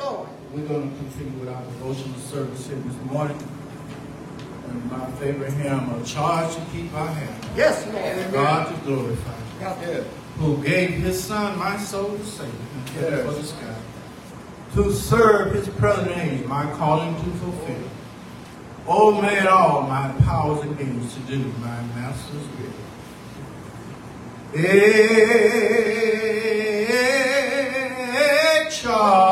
about. Thank you, Lord. We're going to continue with our devotional service here this morning. And my favorite hymn, a charge to keep our hand. Yes, Lord. God to glorify. Yes. Who gave his son, my soul to save, and Yes. for the sky. To serve his present age, my calling to fulfill. Oh, may it all my powers and means to do my master's will. A charge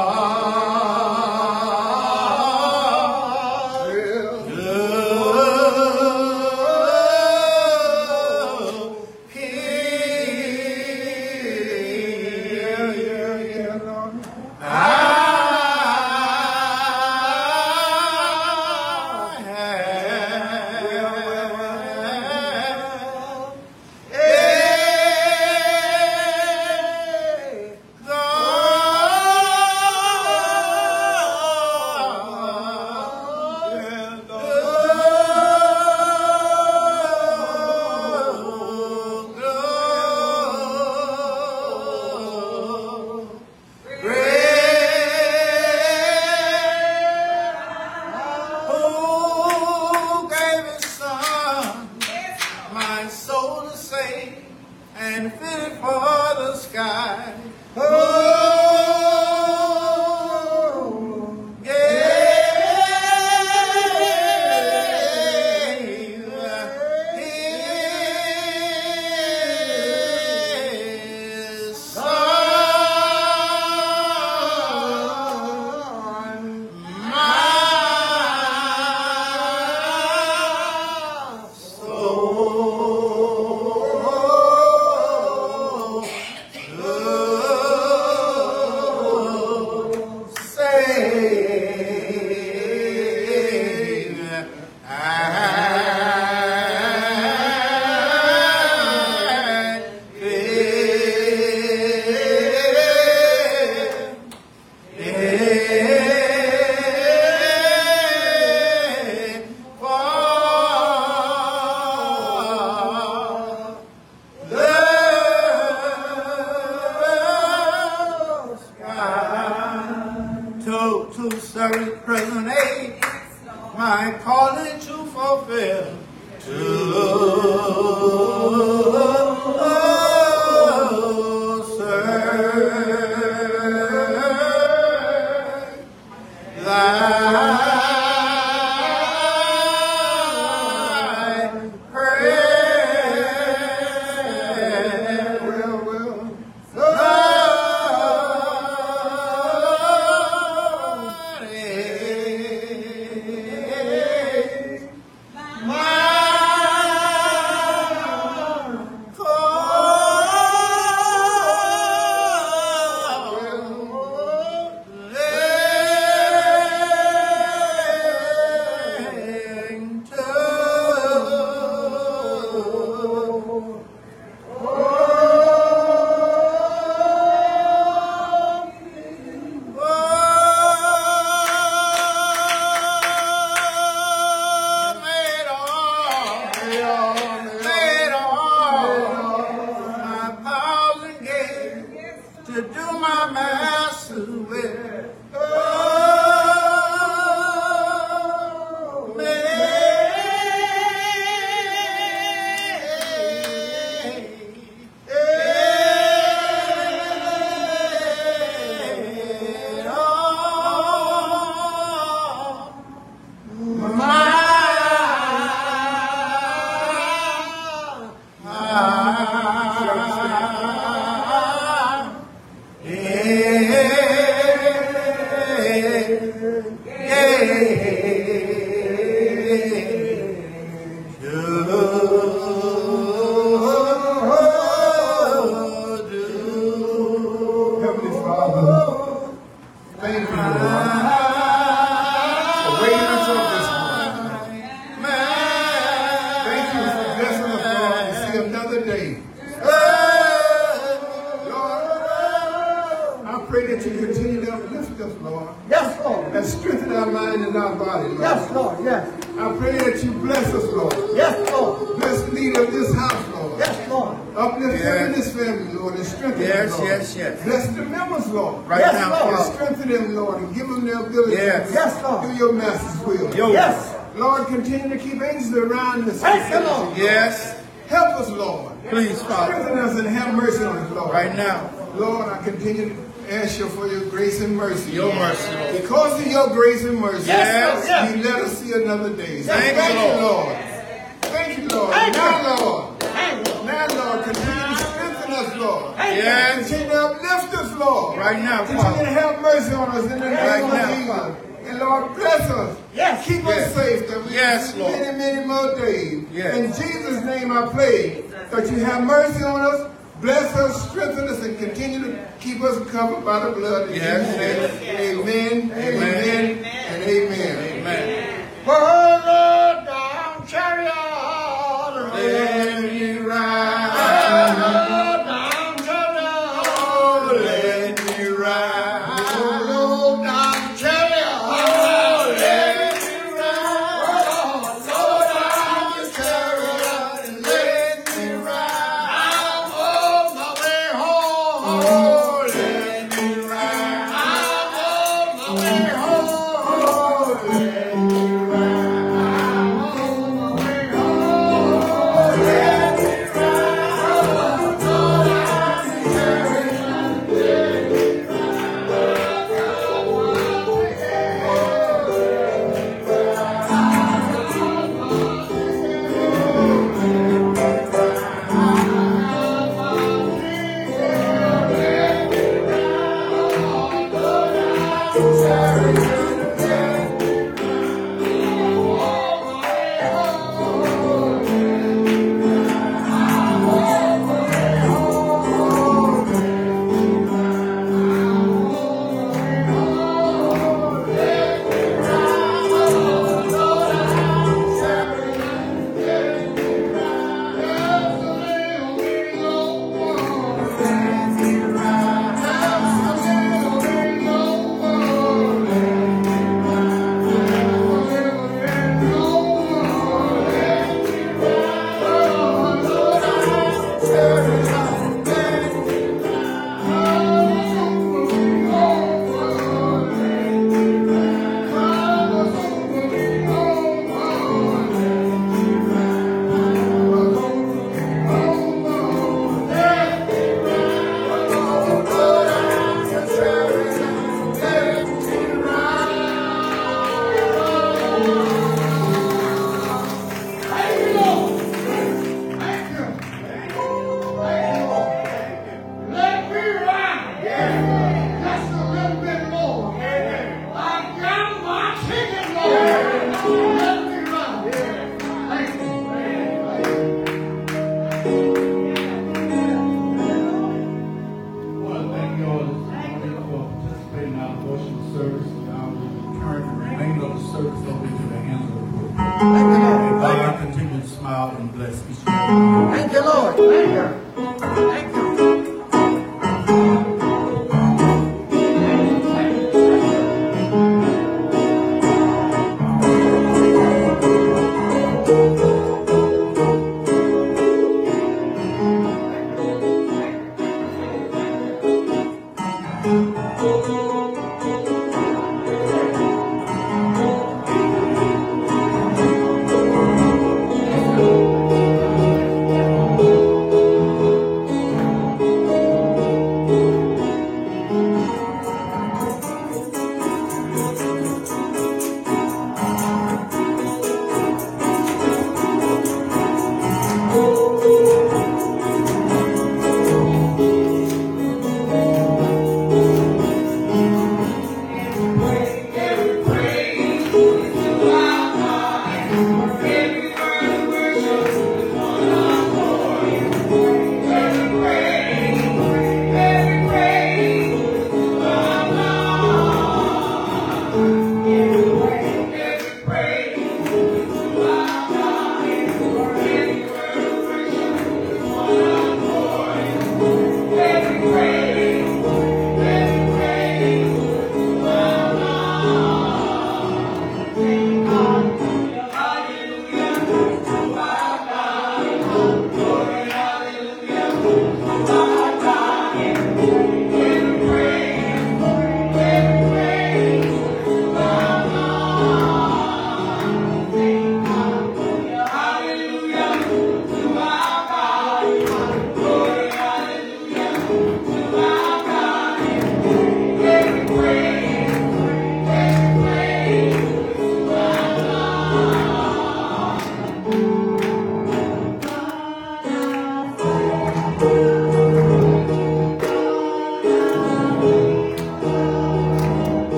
thy see another. Thank Thank you, Lord. Thank you, Lord. Thank now, you. Lord. Now, Lord, continue to strengthen us, Lord. Yes. Continue to uplift us, Lord. Right now, Father. Continue to have mercy on us in the name Right of Jesus. And Lord, bless us. Yes. Keep Yes. us safe that we Yes, Lord. many, many more days. Yes. In Jesus' name I pray that you have mercy on us, bless us, strengthen us, and continue to keep us covered by the blood. Yes. Jesus' name. Amen, amen, and amen. Amen. Remainder of the service over into the hands of the Lord. Thank you, Lord. May God continue to smile and bless each one. Thank you, Lord. Thank you.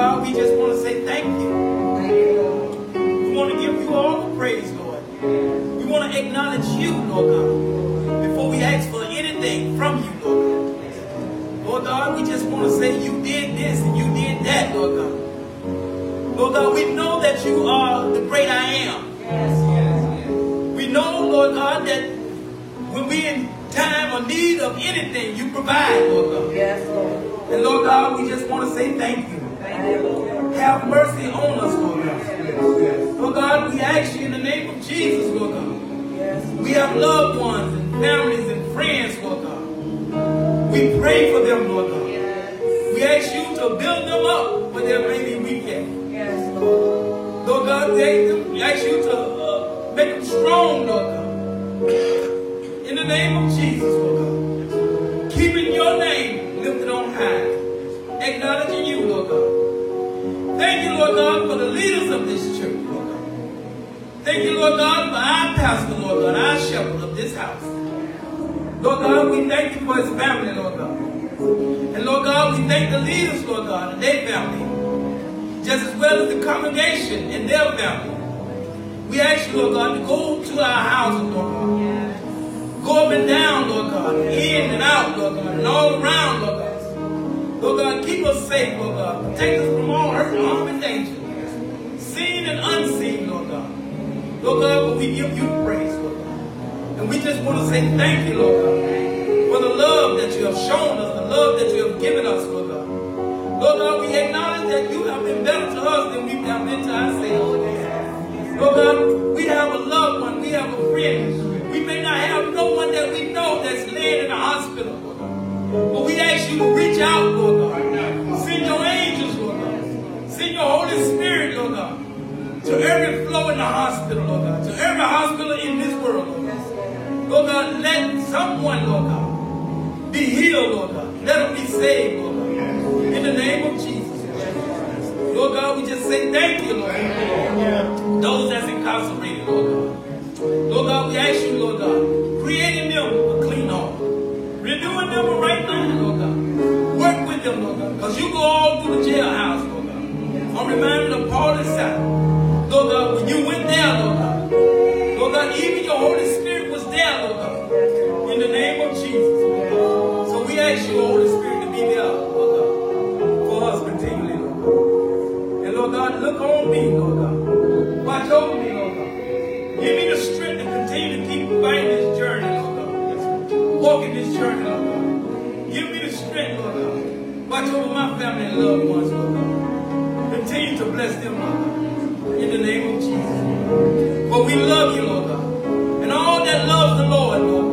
God, we just want to say thank you. Thank you, We want to give you all the praise, Lord. We want to acknowledge you, Lord God, before we ask for anything from you, Lord God. Lord God, we just want to say you did this and you did that, Lord God. Lord God, we know that you are the great I am. Yes, yes, yes. We know, Lord God, that when we in time or need of anything, you provide, Lord God. Yes, Lord. And Lord God, we just want to say thank you. Have mercy on us, Lord God. Lord God, we ask you in the name of Jesus, Lord God. We have loved ones and families and friends, Lord God. We pray for them, Lord God. We ask you to build them up Lord God, for the leaders of this church, Lord God. Thank you, Lord God, for our pastor, Lord God, our shepherd of this house. Lord God, we thank you for his family, Lord God. And Lord God, we thank the leaders, Lord God, and their family, just as well as the congregation and their family. We ask you, Lord God, to go to our houses, Lord God. Go up and down, Lord God, in and out, Lord God, and all around, Lord God. Lord God, keep us safe, Lord God. Protect us from all hurt, harm, and danger. Seen and unseen, Lord God. Lord God, we give you praise, Lord God. And we just want to say thank you, Lord God, for the love that you have shown us, the love that you have given us, Lord God. Lord God, we acknowledge that you have been better to us than we have been to ourselves. Lord God, we have a loved one, we have a friend. We may not have no one that we know that's laying in a hospital. But we ask you to reach out, Lord God. Send your angels, Lord God. Send your Holy Spirit, Lord God to every flow in the hospital, Lord God, to every hospital in this world, Lord God. Lord God, let someone, Lord God, be healed, Lord God. Let them be saved, Lord God. In the name of Jesus. Lord God, we just say thank you, Lord God. Those that's incarcerated, Lord God. Lord God, we ask you, Lord God, them a clean heart. Them right God. Work with them, Lord God. Because you go all through the jailhouse, Lord God. I'm reminded of Paul and Silas. Lord God, when you went there, Lord God. Lord God, even your Holy Spirit was there, Lord God. In the name of Jesus. So we ask you, Holy Spirit, to be there, Lord God, for us continually, Lord God. And Lord God, look on me, Lord God. Watch over me, Lord God. Give me the strength to continue to keep fighting this journey, Lord God. Walking this journey, over my family and loved ones, Lord. Continue to bless them, Lord. In the name of Jesus. For we love you, Lord God. And all that loves the Lord, Lord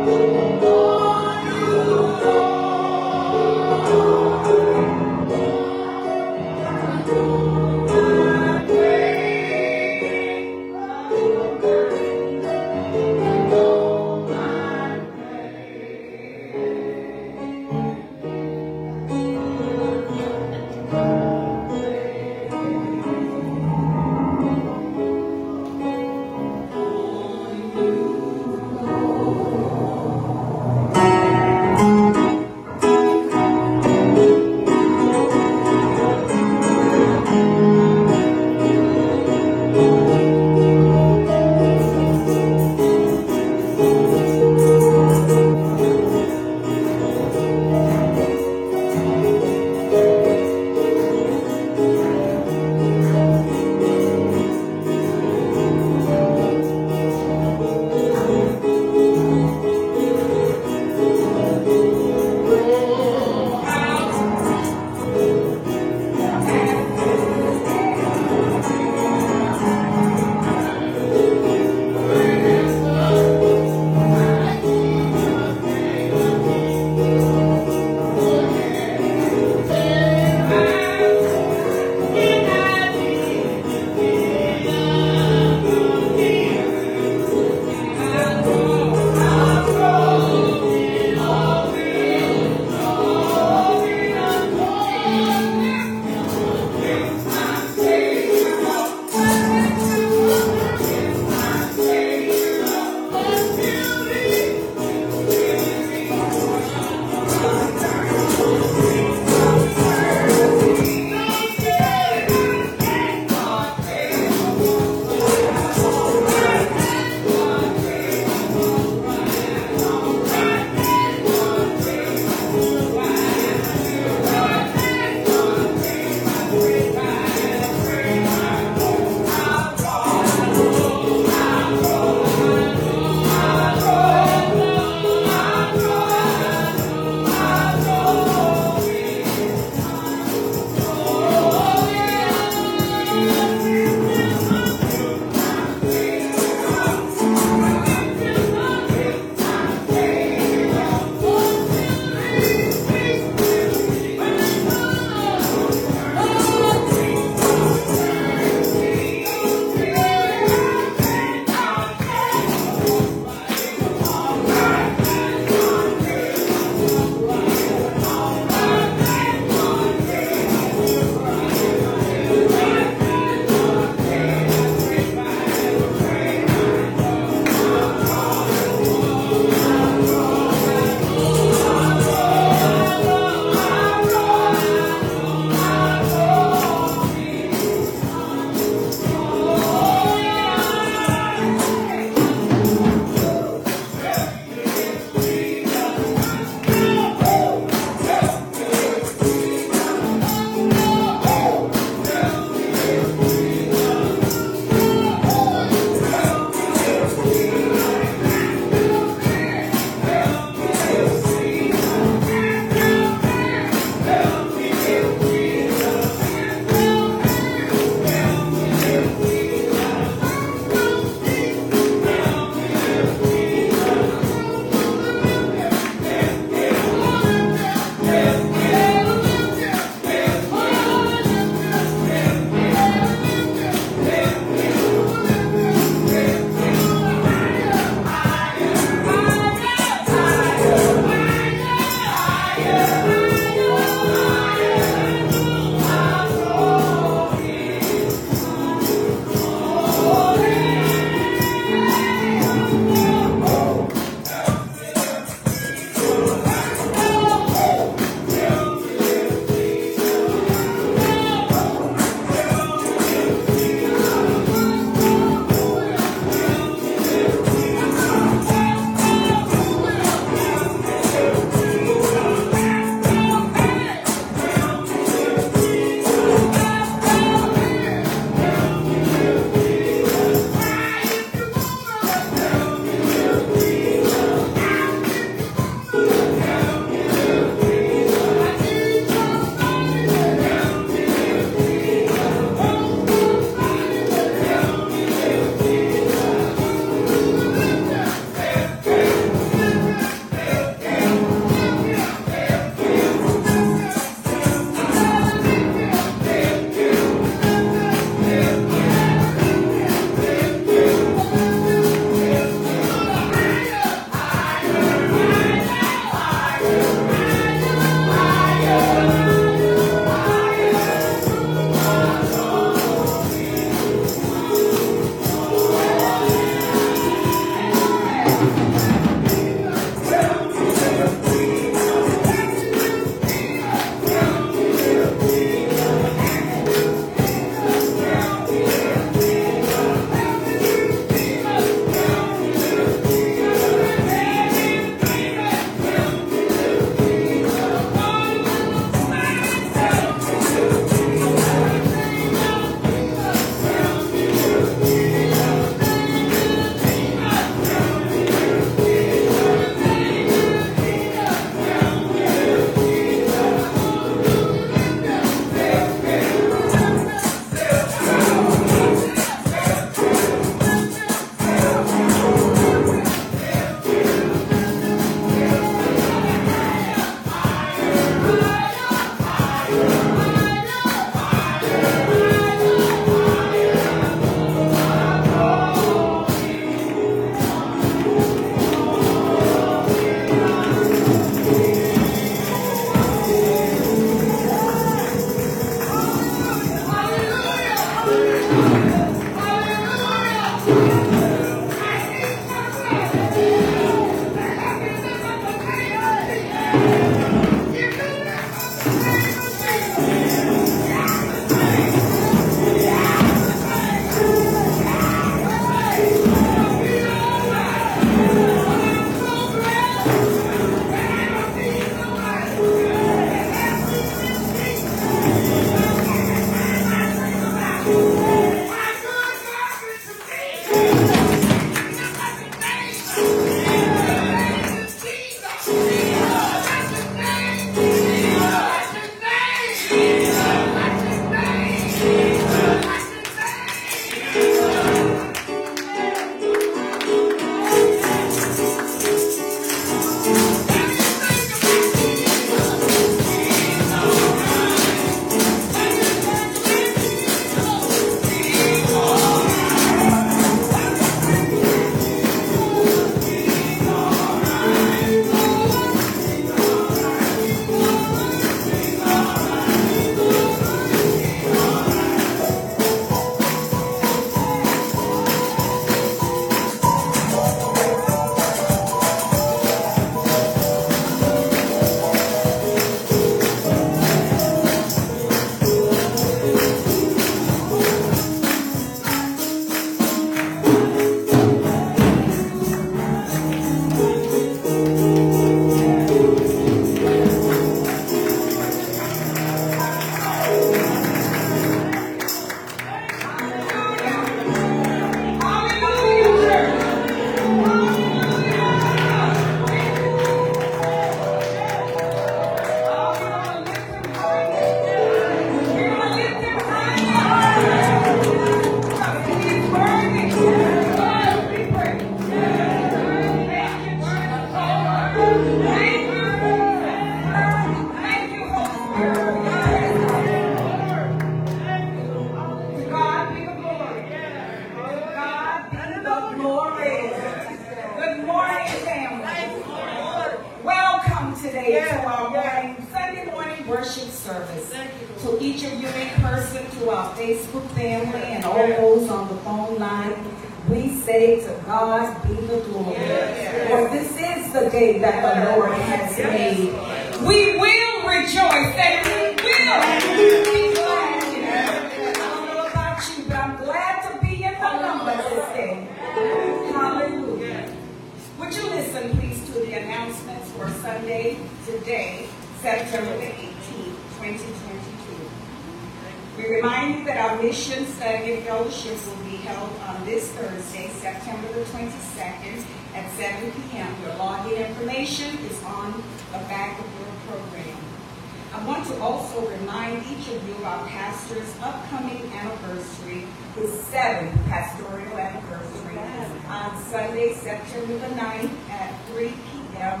The 9th at 3 p.m.,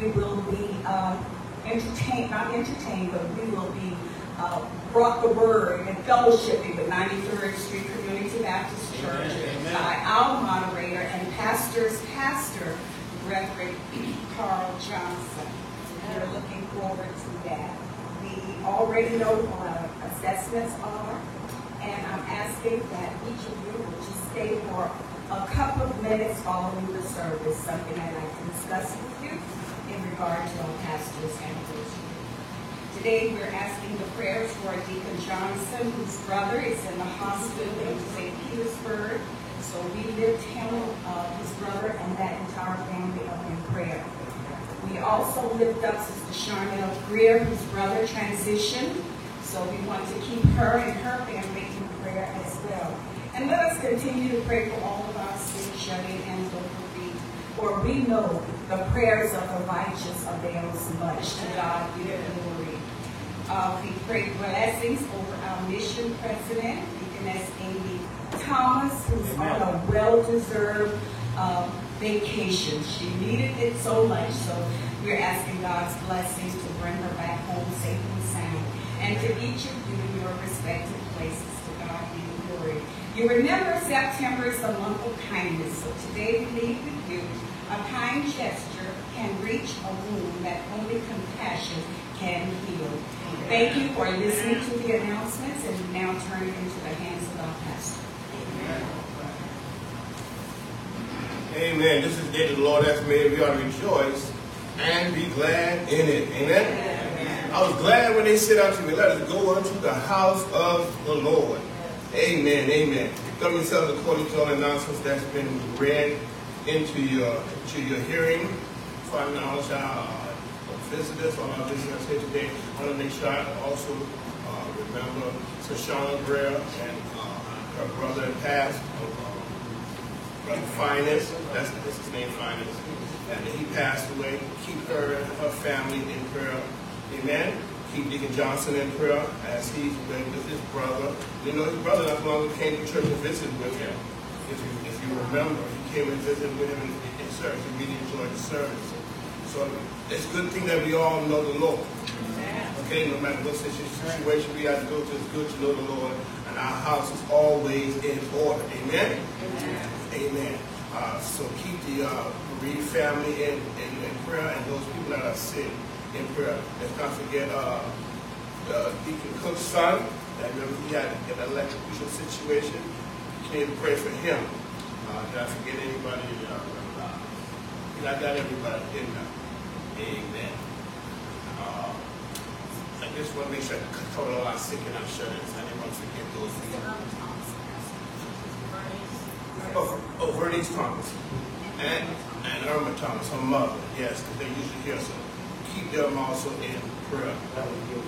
we will be uh, entertained, not entertained, but we will be uh, brought the word and fellowshipping with 93rd Street Community Baptist Church by our moderator and pastor's pastor, Reverend Carl Johnson. We're looking forward to that. We already know what our assessments are, and I'm asking that each of you will just stay for a couple of minutes following the service, something I'd like to discuss with you in regard to our pastor's anniversary. Today, we're asking the prayers for our Deacon Johnson, whose brother is in the hospital in St. Petersburg. So we lift him, uh, his brother, and that entire family up in prayer. We also lift up Sister Charnel Greer, whose brother transitioned. So we want to keep her and her family in prayer as well. And let us continue to pray for all of our sick, shut-in, and local feet. For we know the prayers of the righteous avails much. To God be the glory. Uh, we pray blessings over our mission president, Deaconess Amy Thomas, who's on a well-deserved uh, vacation. She needed it so much, so we're asking God's blessings to bring her back home safe and sound. And to each of you in your respective places, to God be the glory. You remember September is the month of kindness, so today we leave with you. A kind gesture can reach a wound that only compassion can heal. Thank you for listening to the announcements and now turn it into the hands of our pastor. Amen. This is the day that the Lord has made. We ought to rejoice and be glad in it. Amen. I was glad when they said unto me, Let us go unto the house of the Lord. Amen. Amen. Govern yourselves according to all announcements that's been read into your to your hearing. For I our visitors, all our visitors here today. I want to make sure I also uh, remember Sashana Greer and uh, her brother in past, uh, Brother. That's, that's his name, Finance. And he passed away. Keep her and her family in prayer. Amen. Keep Deacon Johnson in prayer as he's been with his brother. You know, his brother not long ago came to church and visited with him. If you, if you remember, he came and visited with him in, in service. He really enjoyed the service. So it's a good thing that we all know the Lord. Okay, no matter what situation we have to go through, it's good to know the Lord. And our house is always in order. Amen? Amen. Amen. Uh, so keep the uh, Reed family in, in, in, prayer and those people that are sick in prayer. Let's not forget uh, uh, Deacon Cook's son. That remember he had an electrocution situation. Continue to pray for him. Uh, did I forget anybody? Uh, uh, I got everybody in there. Amen. Uh, I just want to make sure I all our sick and our shut-ins. I didn't want to forget those people. Oh, oh, Thomas. And, and Irma Thomas, her mother. Yes, because they usually hear So keep them also in prayer. That would give,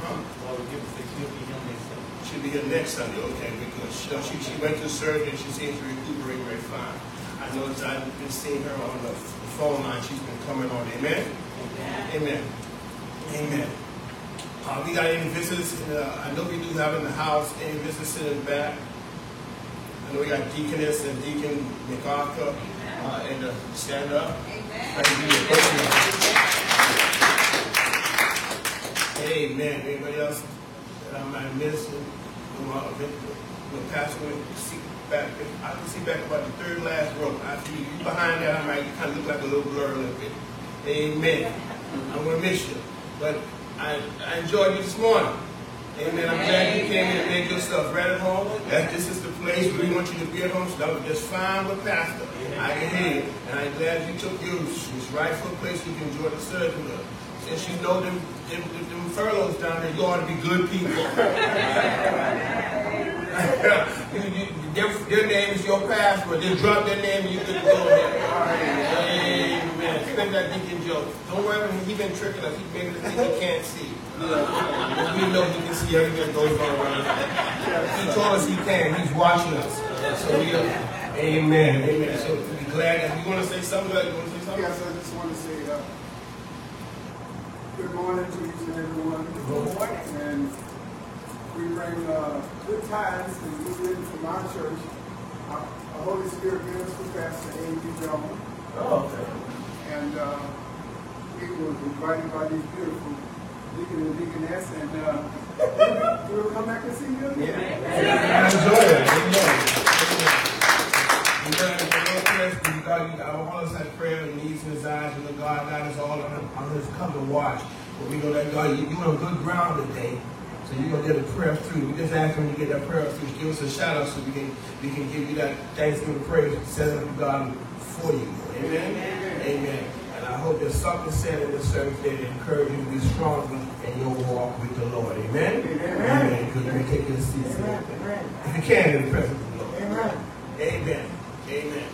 Huh? that would give, she'll be here next Sunday. She'll be here next Sunday. Okay, because she, she, she went to surgery and she seems to recuperate very fine. I know that I've been seeing her on the phone line. She's been coming on. Amen? Amen. Amen. Uh, we got any visitors? In the, I know we do have in the house. Any visitors sitting back? I know we got Deaconess and Deacon MacArthur uh, in the stand up. Amen. Anybody else that I might missed? When Pastor went to see back, I can see back about the third last row. I see you behind that, I might kind of look like a little blur a little bit. Amen. I'm going to miss you. But I, I enjoyed you this morning. Amen. I'm glad you came in and made yourself right at home. That this is the place we want you to be at home. So that was just fine with Pastor. I can hear you. And I'm glad you took your rightful place you can enjoy the service with. Since you know them, them, them, furloughs down there, you ought to be good people. their, their name is your passport. Just drop their name and you can go there. Amen. Spend that Deacon Joe. Don't worry about him. He been tricking us. He making us think he can't see. We know he can see everything that goes on. He told us he can. He's watching us. So we are, amen. Amen. So we glad that you want to say something. You want to say something? Yes, I just want to say, good morning to each and every one. Good morning. And we bring, uh, good tidings and good news from our church. Our, our Holy Spirit minister, Pastor A.B. Jones. Oh, okay. And, uh, we were invited by these beautiful deacon and deaconess, and, uh, we'll come back and see you again. I enjoy it. Amen. Amen. The Lord you. God, you- I want us have prayer and needs and desires, and the God, God is all on him. I'm come to watch. But we know that God, you, you're on good ground today. So you're gonna get a prayer through. We just ask when to get that prayer through, give us a shout out so we can we can give you that thanksgiving praise, set up God for you. Amen. Amen. And I hope there's something said in this service that encourage you to be stronger in your walk with the Lord. Amen. Amen. Because you can take your seats. If you can, in the presence of the Lord. Amen. Amen.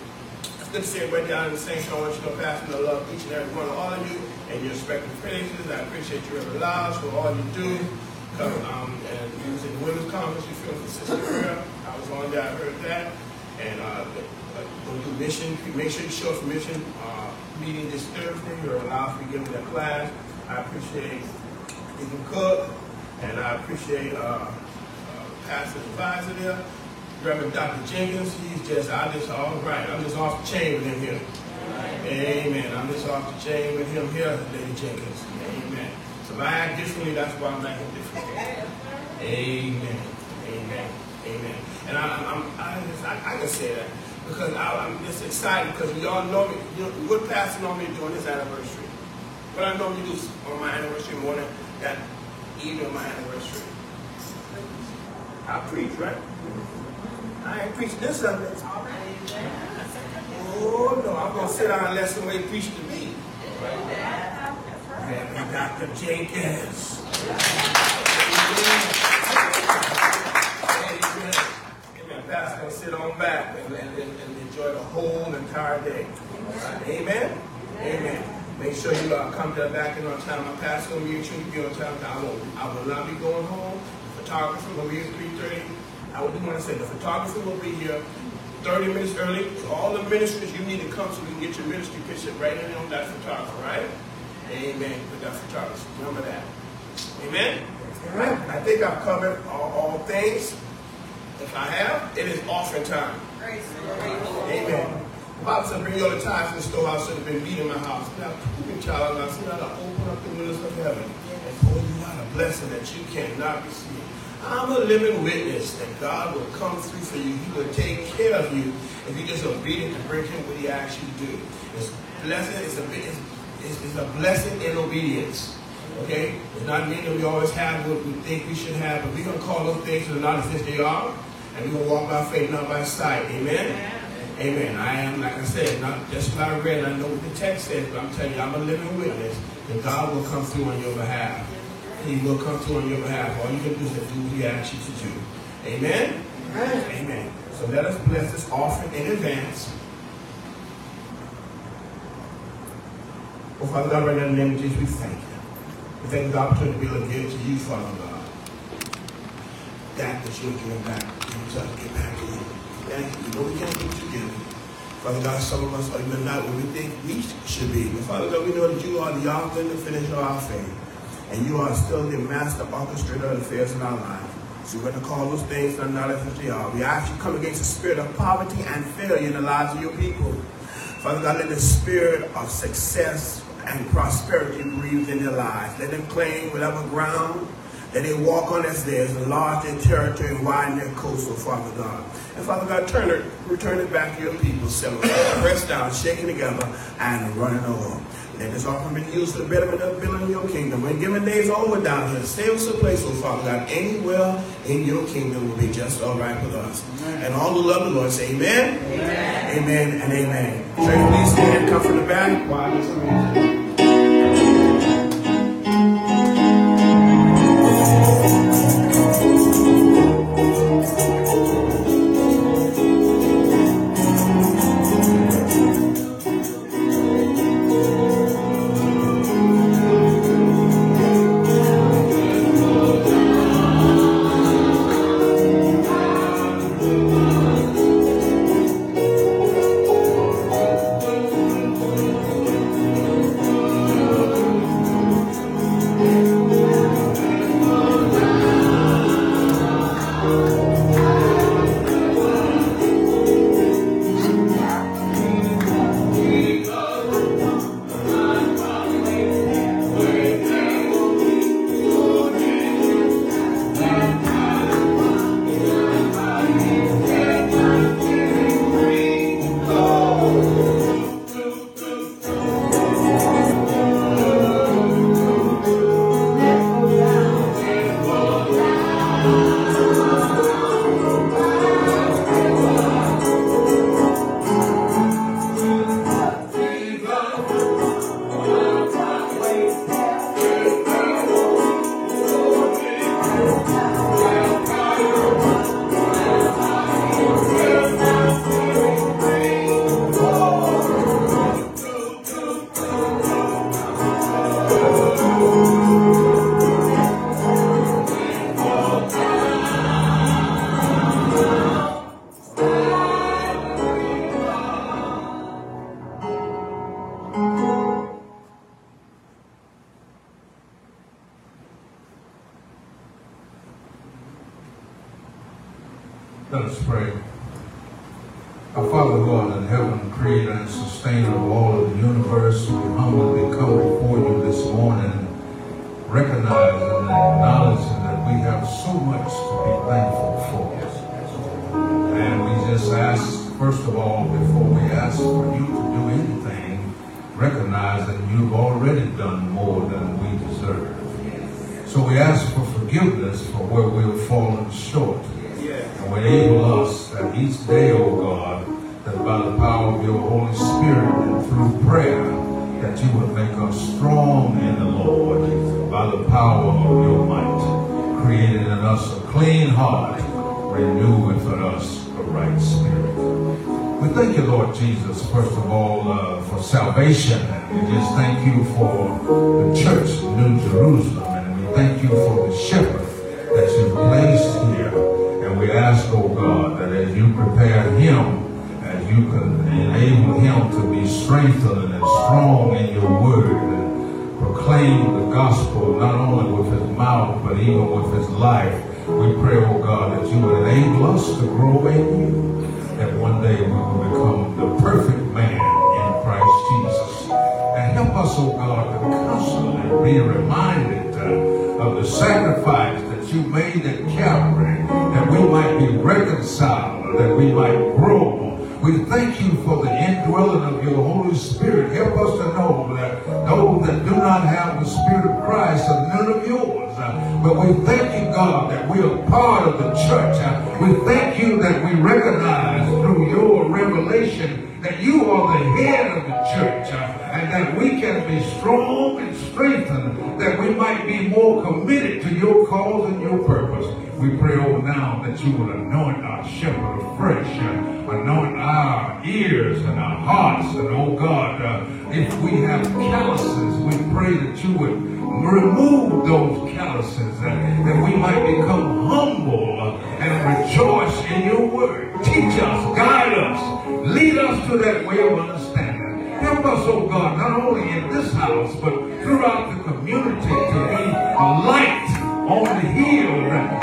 See everybody down in the. I want you to know, Pastor, I love each and every one of all of you and your respective places. I appreciate your every lives for all you do. Come, um, and you was at the women's conference, you feel consistent prayer. I was on there, I heard that. And uh, to do mission, make sure you show up for mission uh, meeting this Thursday. You're allowed to be given that class. I appreciate Deacon Cook, and I appreciate uh, uh, Pastor Advisor there. Reverend Dr. Jenkins, he's just, I just, all right, I'm just off the chain with him here. Amen. I'm just off the chain with him here, Lady Jenkins. Amen. So if I act differently, that's why I'm acting differently. Amen. Amen. Amen. And I, I'm, I, I, I can say that because I, I'm just excited because we all know me. You know, what Pastor normally doing his anniversary. What I normally do on my anniversary morning, that evening of my anniversary. I preach, right? I ain't preaching this Sunday. Oh no, I'm gonna sit down and let somebody preach to me. Reverend Dr. Jenkins. Amen. Amen. Pastor gonna sit on back and, and, and- enjoy the whole entire day. Amen. Amen. Make sure you uh, come to the back end on time. My pastor will be you on time. I will, I will not be going home. The photographer will be at 3.30. I would want to say the photographer will be here 30 minutes early. So all the ministers, you need to come so we can get your ministry picture right in on that photographer, right? Amen. With that photographer. Remember that. Amen? I think I've covered all, all things. If I have, it is offering time. Amen. The Bible says, bring your tithes in the storehouse so they've been meat in my house. Now, you can child, now, see how to open up the windows of heaven and pour you out a blessing that you cannot receive. I'm a living witness that God will come through for you. He will take care of you if you're just obedient to bring him what he asks you to do. It's blessing, it's a, it's, it's, a blessing in obedience. Okay? It's not meaning that we always have what we think we should have, but we're going to call those things that are not as if they are, and we're going to walk by faith, not by sight. Amen? Amen. I am, like I said, not just what I read, I know what the text says, but I'm telling you, I'm a living witness that God will come through on your behalf. He will come through on your behalf. All you can do is do what he asks you to do. Amen? Amen. So let us bless this offering in advance. Oh, Father God, right now in the name of Jesus, we thank you. We thank you for the opportunity to be able to give to you, Father God. That that you're giving back. Give us to get back to you. Thank you. You know we can't be together. Father God, some of us are even not what we think we should be. But Father God, we know that you are the author and the finisher of our faith. And you are still the master orchestrator of affairs in our lives. So we're going to call those things that are not as they are. We actually come against the spirit of poverty and failure in the lives of your people. Father God, let the spirit of success and prosperity breathe in their lives. Let them claim whatever ground that they walk on as theirs, enlarge their territory and widen their coast, oh Father God. And Father God, turn it, return it back to your people, seven, pressed down, shaken together, and running over. Let this offering be used for the betterment of the building of your kingdom. When given days over down here, stay us a place, oh Father God, anywhere in your kingdom will be just all right with us. And all who love the Lord say amen, amen, amen and amen. Church, please stand come from the back while Let us pray. Our Father, Lord in heaven, creator and sustainer of all of the universe, we humbly come before you this morning, recognizing and acknowledging that we have so much to be thankful for. And we just ask, first of all, before we ask for you to do anything, recognize that you've already done more than we deserve. So we ask for forgiveness for where we have fallen short. And enable us that each day, O God, that by the power of your Holy Spirit and through prayer, that you would make us strong in the Lord by the power of your might, creating in us a clean heart, renew within us a right spirit. We thank you, Lord Jesus, first of all, uh, for salvation. And we just thank you for the church, New Jerusalem. And we thank you for the shepherd that you placed here. We ask, oh God, that as you prepare him, as you can enable him to be strengthened and strong in your word and proclaim the gospel not only with his mouth, but even with his life, we pray, oh God, that you would enable us to grow in you, that one day we will become the perfect man in Christ Jesus. And help us, oh God, to constantly be reminded uh, of the sacrifice that you made at Calvary, we might be reconciled, that we might grow. We thank you for the indwelling of your Holy Spirit. Help us to know that those that do not have the Spirit of Christ are none of yours. But we thank you, God, that we are part of the church. We thank you that we recognize through your revelation that you are the head of the church and that we can be strong and strengthened, that we might be more committed to your cause and your purpose. We pray, oh, now that you will anoint our shepherd afresh, uh, anoint our ears and our hearts, and oh God, uh, if we have calluses, we pray that you would remove those calluses, that, that we might become humble uh, and rejoice in your word. Teach us, guide us, lead us to that way of understanding. Help us, oh God, not only in this house, but throughout the community to be light on the hill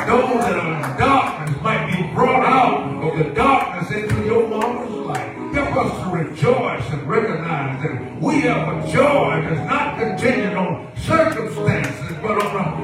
those that are in darkness might be brought out of the darkness into your marvelous light. Help us to rejoice and recognize that we have a joy that's not contingent on circumstances, but on a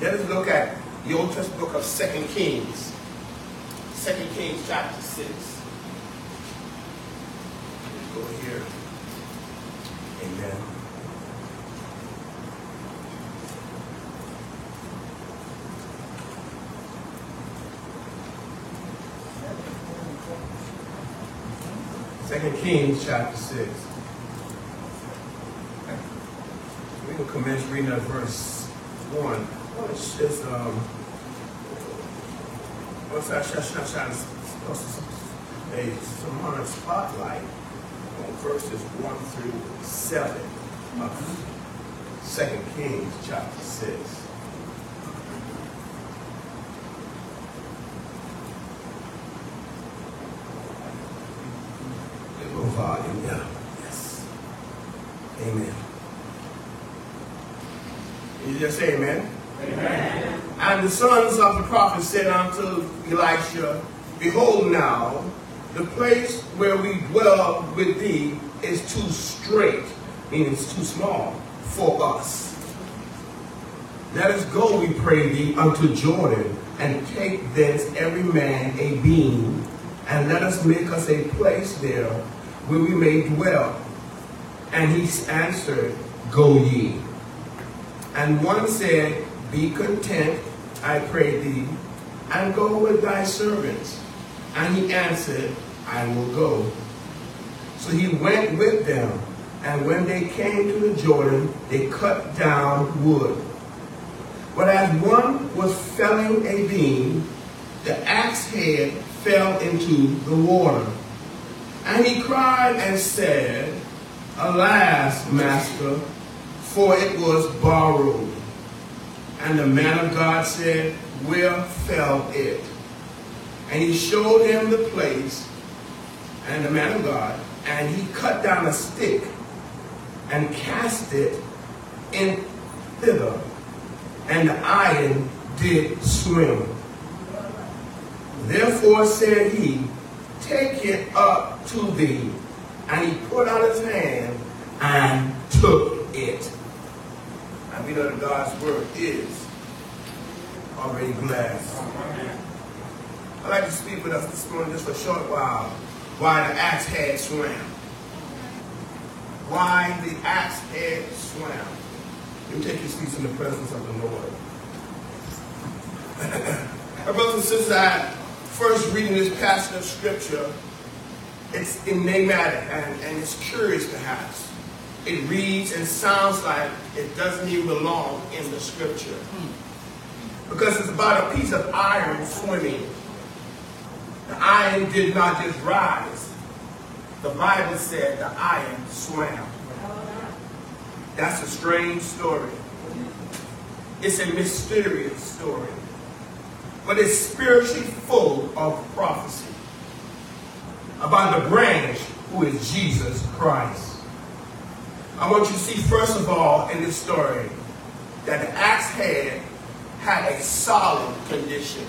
Let us look at the Old Testament book of Second Kings. Second Kings chapter 6. Let's go here. Amen. Second Kings chapter 6. We will commence reading at verse 1. Oh, it's just, um, what's that? Shine, shine, shine, a some on a spotlight on verses 1 through 7 of Second Kings chapter 6. Little volume, yeah. Yes. Amen. You just say amen? Amen. And the sons of the prophet said unto Elisha, Behold now, the place where we dwell with thee is too strait, meaning it's too small for us. Let us go, we pray thee, unto Jordan, and take thence every man a beam, and let us make us a place there where we may dwell. And he answered, Go ye. And one said, Be content, I pray thee, and go with thy servants. And he answered, I will go. So he went with them, and when they came to the Jordan, they cut down wood. But as one was felling a beam, the axe head fell into the water. And he cried and said, Alas, master, for it was borrowed. And the man of God said, Where fell it? And he showed him the place, and the man of God, and he cut down a stick and cast it in thither, and the iron did swim. Therefore said he, Take it up to thee. And he put out his hand and took it. And we know that God's word is already blessed. I'd like to speak with us this morning just for a short while why the axe head swam. Why the axe head swam. Let me take your seats in the presence of the Lord. My brothers and sisters, I first reading this passage of scripture, it's enigmatic and, and it's curious perhaps. It reads and sounds like it doesn't even belong in the scripture. Because it's about a piece of iron swimming. The iron did not just rise. The Bible said the iron swam. That's a strange story. It's a mysterious story. but it's spiritually full of prophecy about the branch who is Jesus Christ. I want you to see, first of all, in this story, that the axe head had a solid condition.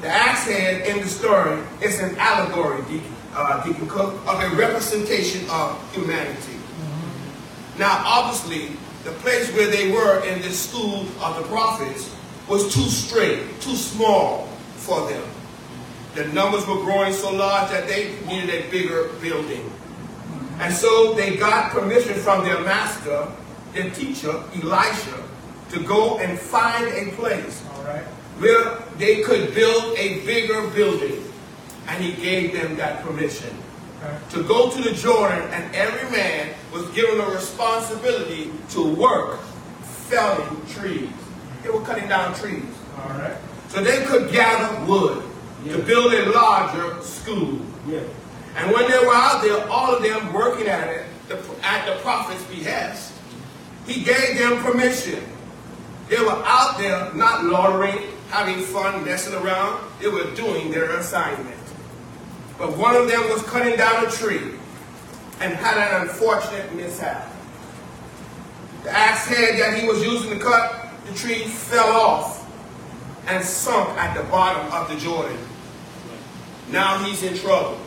The axe head in the story is an allegory, Deacon, uh, Deacon Cook, of a representation of humanity. Now, obviously, the place where they were in this school of the prophets was too strait, too small for them. The numbers were growing so large that they needed a bigger building. And so they got permission from their master, their teacher, Elisha, to go and find a place All right. where they could build a bigger building. And he gave them that permission Okay. to go to the Jordan, and every man was given a responsibility to work felling trees. They were cutting down trees. All right. So they could gather wood to build a larger school. Yeah. And when they were out there, all of them working at it at the prophet's behest, he gave them permission. They were out there not loitering, having fun, messing around. They were doing their assignment. But one of them was cutting down a tree and had an unfortunate mishap. The axe head that he was using to cut the tree fell off and sunk at the bottom of the Jordan. Now he's in trouble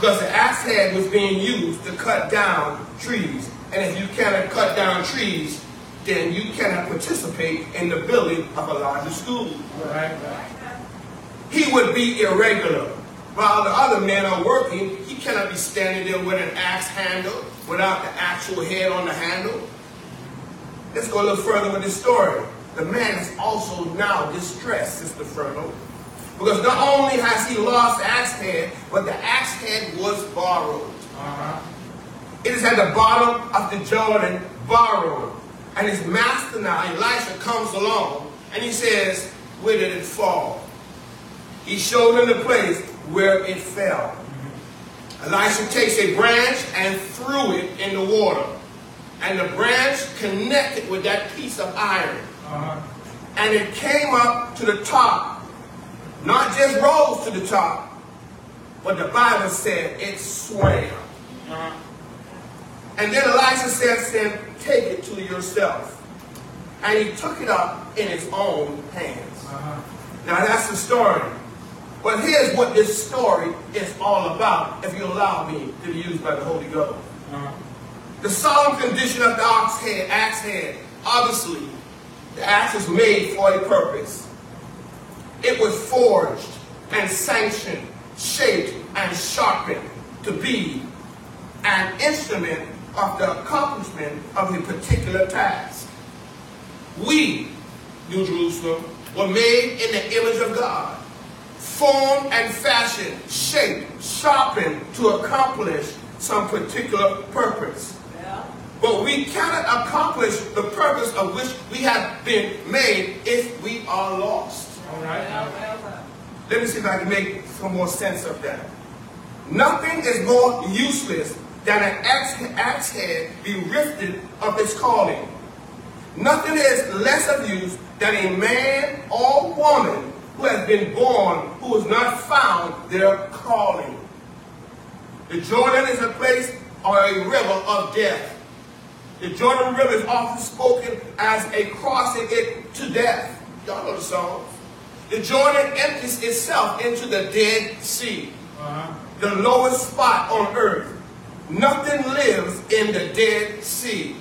because the axe head was being used to cut down trees. And if you cannot cut down trees, then you cannot participate in the building of a larger school. Right. He would be irregular. While the other men are working, he cannot be standing there with an axe handle without the actual head on the handle. Let's go a little further with this story. The man is also now distressed, Sister Ferno, because not only has he lost the axe head, but the axe head was borrowed. Uh-huh. It is at the bottom of the Jordan, borrowed. And his master now, Elisha, comes along and he says, Where did it fall? He showed him the place where it fell. Elisha takes a branch and threw it in the water. And the branch connected with that piece of iron. Uh-huh. And it came up to the top. Not just rose to the top, but the Bible said it swam. And then Elisha says to him, Take it to yourself. And he took it up in his own hands. Uh-huh. Now that's the story. But here's what this story is all about, if you allow me to be used by the Holy Ghost. Uh-huh. The solemn condition of the ox head, axe head, obviously, the axe was made for a purpose. It was forged and sanctioned, shaped and sharpened to be an instrument of the accomplishment of a particular task. We, New Jerusalem, were made in the image of God, formed and fashioned, shaped, sharpened to accomplish some particular purpose. But we cannot accomplish the purpose of which we have been made if we are lost. All right. Let me see if I can make some more sense of that. Nothing is more useless than an axe, head berifted of its calling. Nothing is less of use than a man or woman who has been born who has not found their calling. The Jordan is a place or a river of death. The Jordan River is often spoken as a crossing it to death. Y'all know the song. The Jordan empties itself into the Dead Sea, Uh-huh. the lowest spot on earth. Nothing lives in the Dead Sea.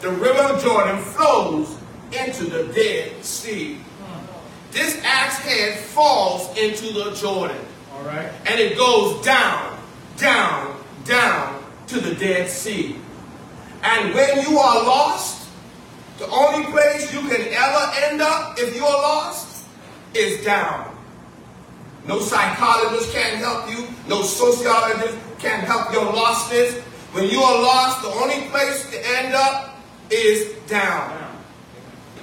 The river of Jordan flows into the Dead Sea. This axe head falls into the Jordan All right. and it goes down, down, down to the Dead Sea. And when you are lost, the only place you can ever end up if you are lost is down. No psychologist can help you. No sociologist can help your lostness. When you are lost, the only place to end up is down.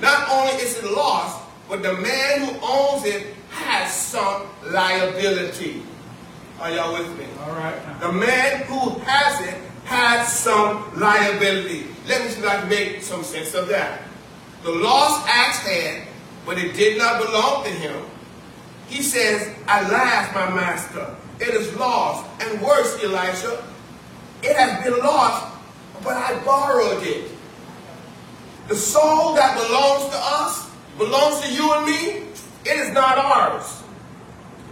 Not only is it lost, but the man who owns it has some liability. Are y'all with me? All right. The man who has it has some liability. Let me see if I can make some sense of that. The lost axe head but it did not belong to him. He says, Alas, my master, it is lost. And worse, Elisha, it has been lost, but I borrowed it. The soul that belongs to us, belongs to you and me, it is not ours.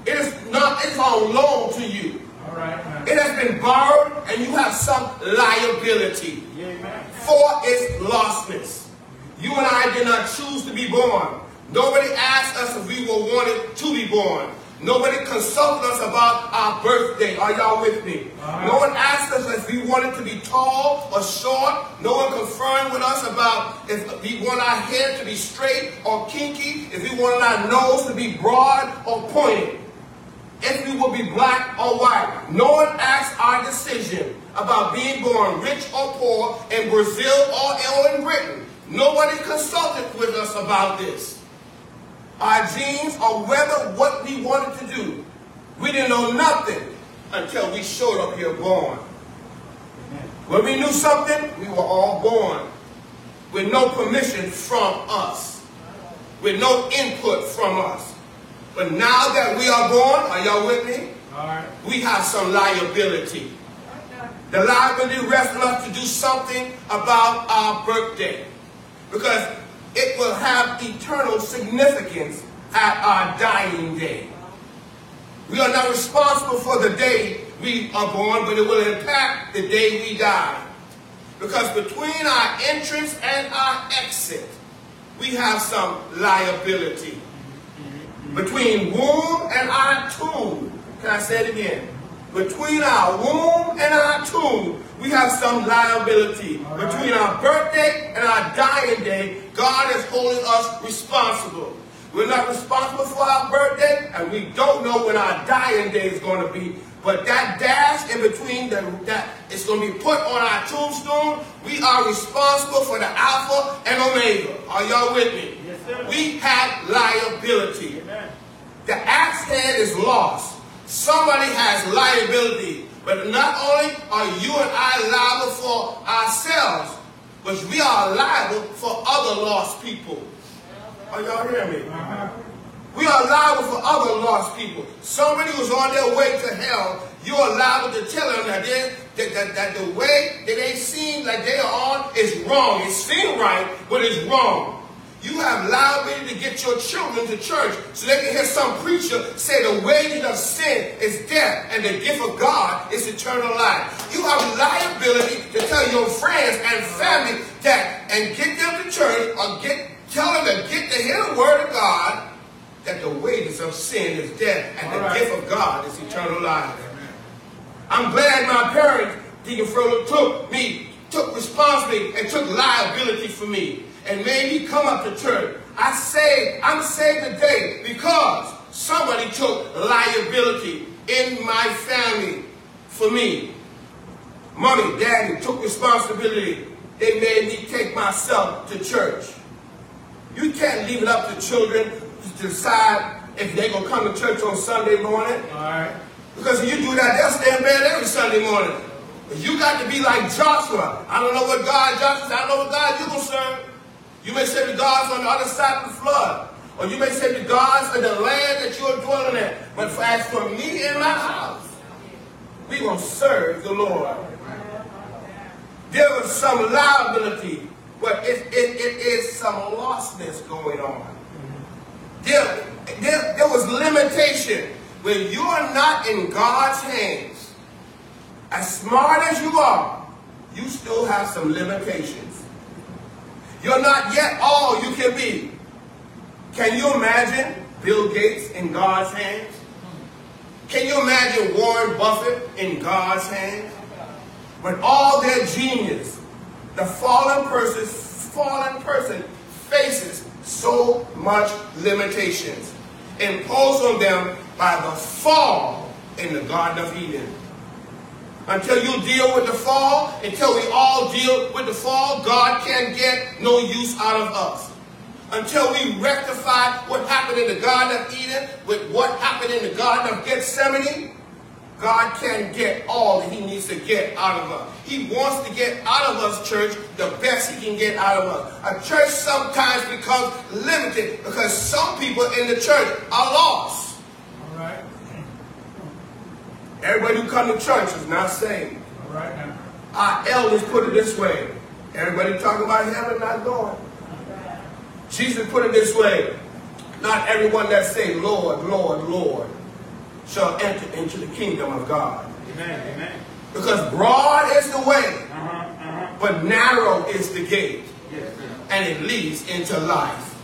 It is not, it's on loan to you. All right. It has been borrowed and you have some liability for its lostness. You and I did not choose to be born. Nobody asked us if we were wanted to be born. Nobody consulted us about our birthday. Are y'all with me? No one asked us if we wanted to be tall or short. No one confirmed with us about if we want our hair to be straight or kinky, if we wanted our nose to be broad or pointed, if we will be black or white. No one asked our decision about being born rich or poor in Brazil or in Britain. Nobody consulted with us about this our genes, or whether what we wanted to do. We didn't know nothing until we showed up here born. When we knew something, we were all born with no permission from us, with no input from us. But now that we are born, are y'all with me? Right. We have some liability. The liability rests on us to do something about our birthday. Because it will have eternal significance at our dying day. We are not responsible for the day we are born, but it will impact the day we die. Because between our entrance and our exit, we have some liability. Between womb and our tomb, can I say it again? Between our womb and our tomb, we have some liability. Between our birthday and our dying day, God is holding us responsible. We're not responsible for our birthday, and we don't know when our dying day is going to be. But that dash in between the, that is going to be put on our tombstone. We are responsible for the Alpha and Omega. Are y'all with me? Yes, sir. We have liability. Amen. The axe head is lost. Somebody has liability. But not only are you and I liable for ourselves, but we are liable for other lost people. Are y'all hearing me? We are liable for other lost people. Somebody who's on their way to hell, you are liable to tell them that, that, that, that the way that they seem like they are on is wrong. It seems right, but it's wrong. You have liability to get your children to church so they can hear some preacher say the wages of sin is death and the gift of God is eternal life. You have liability to tell your friends and family that and get them to church or get tell them to get to hear the word of God that the wages of sin is death and the All right. gift of God is eternal life. Amen. I'm glad my parents, Deacon Frodo, took me, took responsibility and took liability for me and made me come up to church. I say I'm saved today because somebody took liability in my family for me. Mommy, daddy took responsibility. They made me take myself to church. You can't leave it up to children to decide if they're going to come to church on Sunday morning. All right. Because if you do that, they'll stay in bed every Sunday morning. You got to be like Joshua. I don't know what God, Joshua I don't know what God you going to serve. You may say the God's on the other side of the flood. Or you may say the God's in the land that you're dwelling in. But for, as for me and my house, we will serve the Lord. There was some liability, but it, it, it is some lostness going on. There, there, there was limitation. When you are not in God's hands, as smart as you are, you still have some limitations. You're not yet all you can be. Can you imagine Bill Gates in God's hands? Can you imagine Warren Buffett in God's hands? When all their genius, the fallen person, fallen person faces so much limitations imposed on them by the fall in the Garden of Eden. Until you deal with the fall, until we all deal with the fall, God can get no use out of us. Until we rectify what happened in the Garden of Eden with what happened in the Garden of Gethsemane, God can get all that he needs to get out of us. He wants to get out of us, church, the best he can get out of us. A church sometimes becomes limited because some people in the church are lost. Everybody who come to church is not saved. All right now. Our elders put it this way. Everybody talk about heaven not going. Jesus put it this way. Not everyone that say, Lord, Lord, Lord, shall enter into the kingdom of God. Amen. Amen. Because broad is the way, Uh-huh. Uh-huh. but narrow is the gate, Yes. and it leads into life.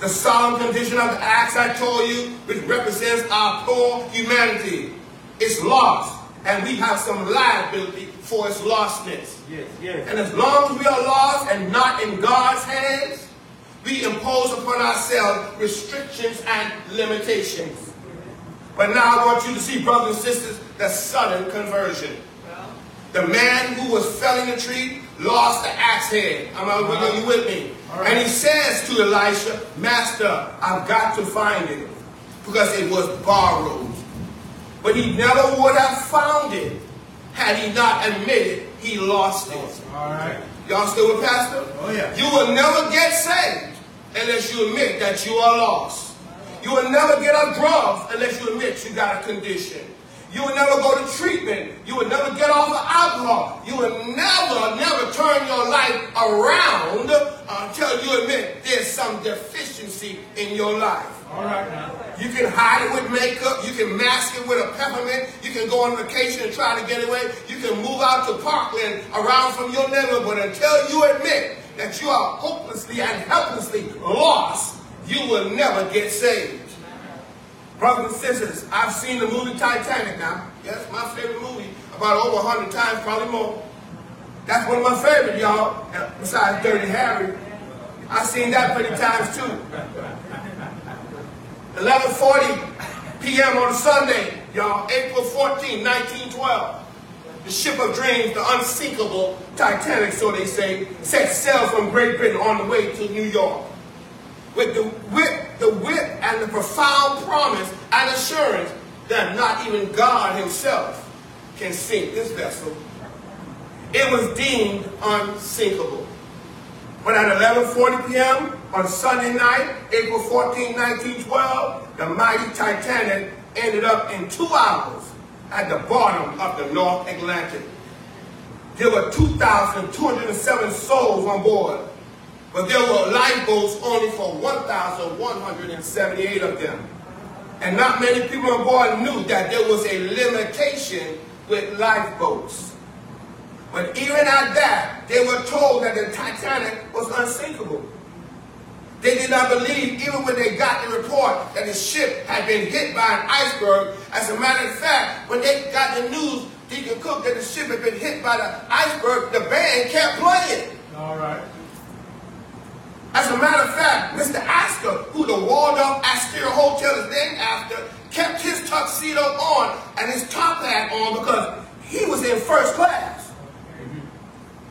The solemn condition of the acts I told you, which represents our poor humanity, is lost, and we have some liability for its lostness. Yes. Yes. And as long as we are lost and not in God's hands, we impose upon ourselves restrictions and limitations. But now I want you to see, brothers and sisters, the sudden conversion. The man who was felling a tree lost the axe head. I'm I are you with me? Right. And he says to Elisha, Master, I've got to find it because it was borrowed. But he never would have found it had he not admitted he lost it. All right. Y'all still with Pastor? Oh, yeah. You will never get saved unless you admit that you are lost. You will never get off drugs unless you admit you got a condition. You will never go to treatment. You will never get off of alcohol. You will never, never turn your life around uh, until you admit there's some deficiency in your life. All right now. You can hide it with makeup. You can mask it with a peppermint. You can go on vacation and try to get away. You can move out to Parkland around from your neighborhood. Until you admit that you are hopelessly and helplessly lost, you will never get saved. Brothers and sisters, I've seen the movie Titanic now. Yes, my favorite movie. About over 100 times, probably more. That's one of my favorite, y'all. Besides Dirty Harry. I've seen that many times too. 11:40 p.m. on Sunday, y'all, April 14, 1912. The ship of dreams, the unsinkable Titanic, so they say, set sail from Great Britain on the way to New York. With the wit, the wit, and the profound promise and assurance that not even God Himself can sink this vessel. It was deemed unsinkable. But at 11:40 p.m. on Sunday night, April 14, 1912, the mighty Titanic ended up in two hours at the bottom of the North Atlantic. There were 2,207 souls on board, but there were lifeboats only for 1,178 of them. And not many people on board knew that there was a limitation with lifeboats. But even at that, they were told that the Titanic was unsinkable. They did not believe, even when they got the report that the ship had been hit by an iceberg. As a matter of fact, when they got the news, Deacon Cook, that the ship had been hit by the iceberg, the band kept playing. All right. As a matter of fact, Mr. Astor, who the Waldorf Astoria Hotel is named after, kept his tuxedo on and his top hat on because he was in first class.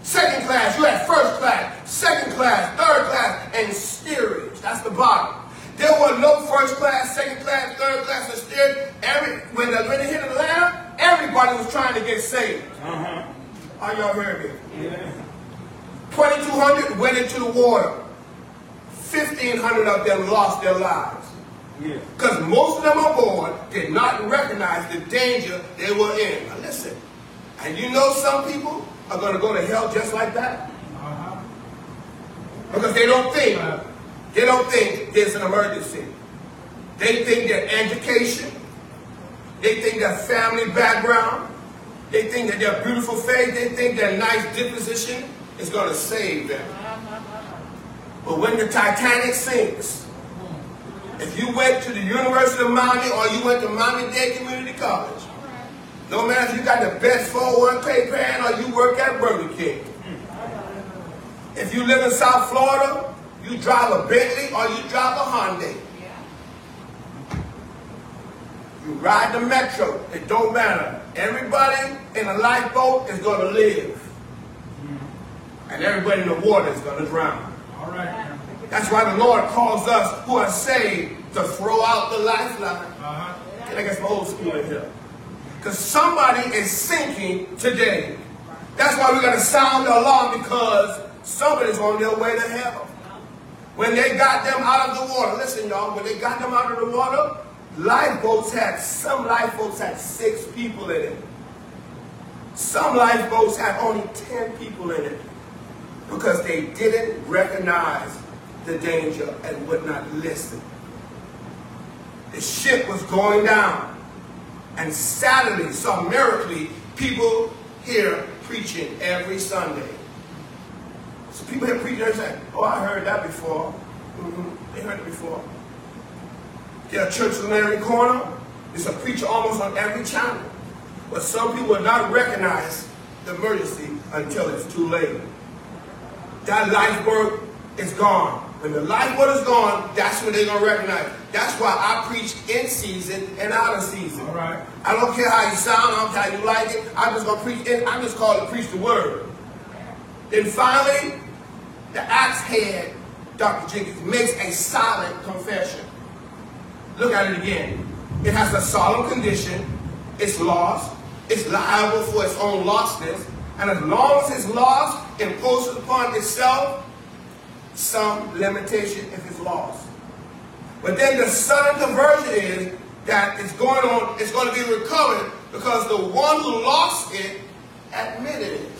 Second class, you had first class, second class, third class, and steerage. That's the bottom. There were no first class, second class, third class, and steerage. Every when, the, when they hit Atlanta, everybody was trying to get saved. Uh-huh. Are y'all hearing me? Yeah. 2,200 went into the water. 1,500 of them lost their lives. Yeah. Because most of them on board did not recognize the danger they were in. Now listen, and you know some people are going to go to hell just like that Uh-huh. because they don't think they don't think there's an emergency. They think their education, they think their family background, they think that their beautiful face, they think their nice disposition is going to save them. But when the Titanic sinks, if you went to the University of Miami or you went to Miami-Dade Community College, no matter if you got the best 401k plan or you work at Burger King, if you live in South Florida, you drive a Bentley or you drive a Hyundai. You ride the metro, it don't matter. Everybody in a lifeboat is going to live. And everybody in the water is going to drown. All right. That's why the Lord calls us who are saved to throw out the lifeline. Uh-huh. Can I get some old school in here? Because somebody is sinking today. That's why we're going to sound the alarm because somebody's on their way to hell. When they got them out of the water, listen, y'all, when they got them out of the water, lifeboats had, some lifeboats had six people in it. Some lifeboats had only 10 people in it because they didn't recognize the danger and would not listen. The ship was going down. And sadly, miraculously, people here preaching every Sunday. So people here preaching every Sunday. Oh, I heard that before. Mm-hmm. They heard it before. There's a church on every corner. There's a preacher almost on every channel. But some people will not recognize the emergency until it's too late. That lifeboat is gone. When the lifeboat is gone, that's when they're to recognize. That's why I preach in season and out of season. All right. I don't care how you sound, I don't care how you like it. I'm just to preach in. I'm just called to preach the word. Then finally, the axe head, Dr. Jenkins, makes a solid confession. Look at it again. It has a solemn condition. It's lost. It's liable for its own lostness. And as long as it's lost, imposes upon itself some limitation if it's lost. But then the sudden conversion is that it's going on, it's going to be recovered because the one who lost it admitted it.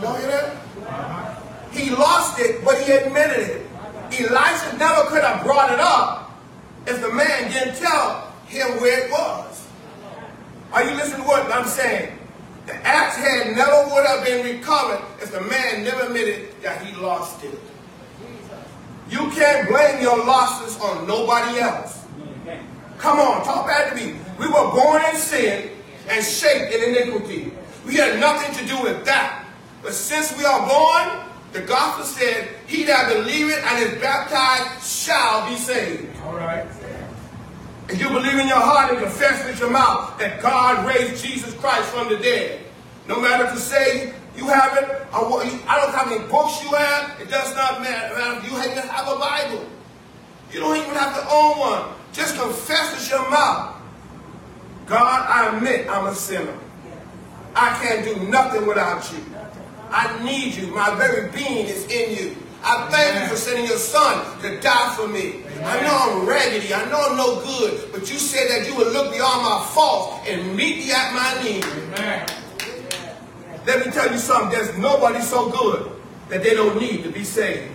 Don't hear that? He lost it, but he admitted it. Elisha never could have brought it up if the man didn't tell him where it was. Are you listening to what I'm saying? The axe head never would have been recovered if the man never admitted that he lost it. You can't blame your losses on nobody else. Come on, talk back to me. We were born in sin and shaped in iniquity. We had nothing to do with that. But since we are born, the gospel said, He that believeth and is baptized shall be saved. All right. If you believe in your heart and confess with your mouth that God raised Jesus Christ from the dead, no matter to say you have it, I don't how many books you have, it does not matter. You even have a Bible. You don't even have to own one. Just confess with your mouth. God, I admit I'm a sinner. I can't do nothing without you. I need you. My very being is in you. I thank you for sending your son to die for me. I know I'm raggedy. I know I'm no good. But you said that you would look beyond my faults and meet me at my need. Amen. Let me tell you something. There's nobody so good that they don't need to be saved.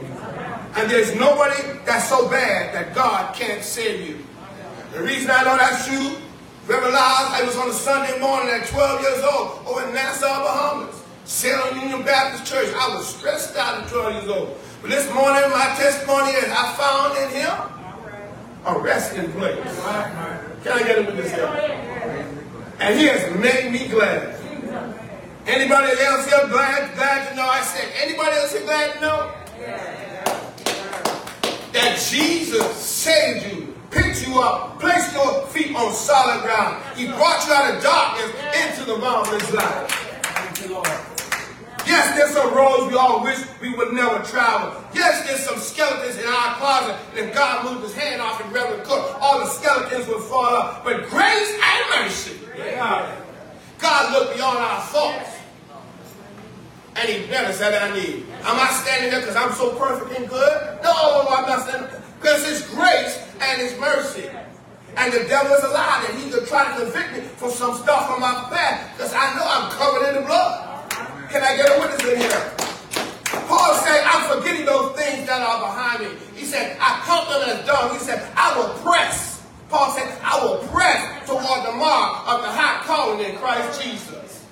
And there's nobody that's so bad that God can't save you. The reason I know that's true, Lyles, I was on a Sunday morning at 12 years old over in Nassau, Bahamas. Salem Union Baptist Church. I was stressed out at 12 years old. But this morning, my testimony is I found in him a resting place. Can I get him with this here? And he has made me glad. Anybody else here glad, glad to know? I said, anybody else here glad to know? That Jesus saved you, picked you up, placed your feet on solid ground. He brought you out of darkness into the marvelous light. Thank you, Lord. Yes, there's some roads we all wish we would never travel. Yes, there's some skeletons in our closet. And if God moved his hand off and Reverend Cook, all the skeletons would fall off. But grace and mercy. God looked beyond our faults. And he met us at our need. Am I standing there because I'm so perfect and good? No, I'm not standing Because it's grace and his mercy. And the devil is a lie that he could try to convict me for some stuff on my past. Because I know I'm covered in the blood. Can I get a witness in here? Paul said, I'm forgetting those things that are behind me. He said, I count them as done. He said, I will press. Paul said, I will press toward the mark of the high calling in Christ Jesus.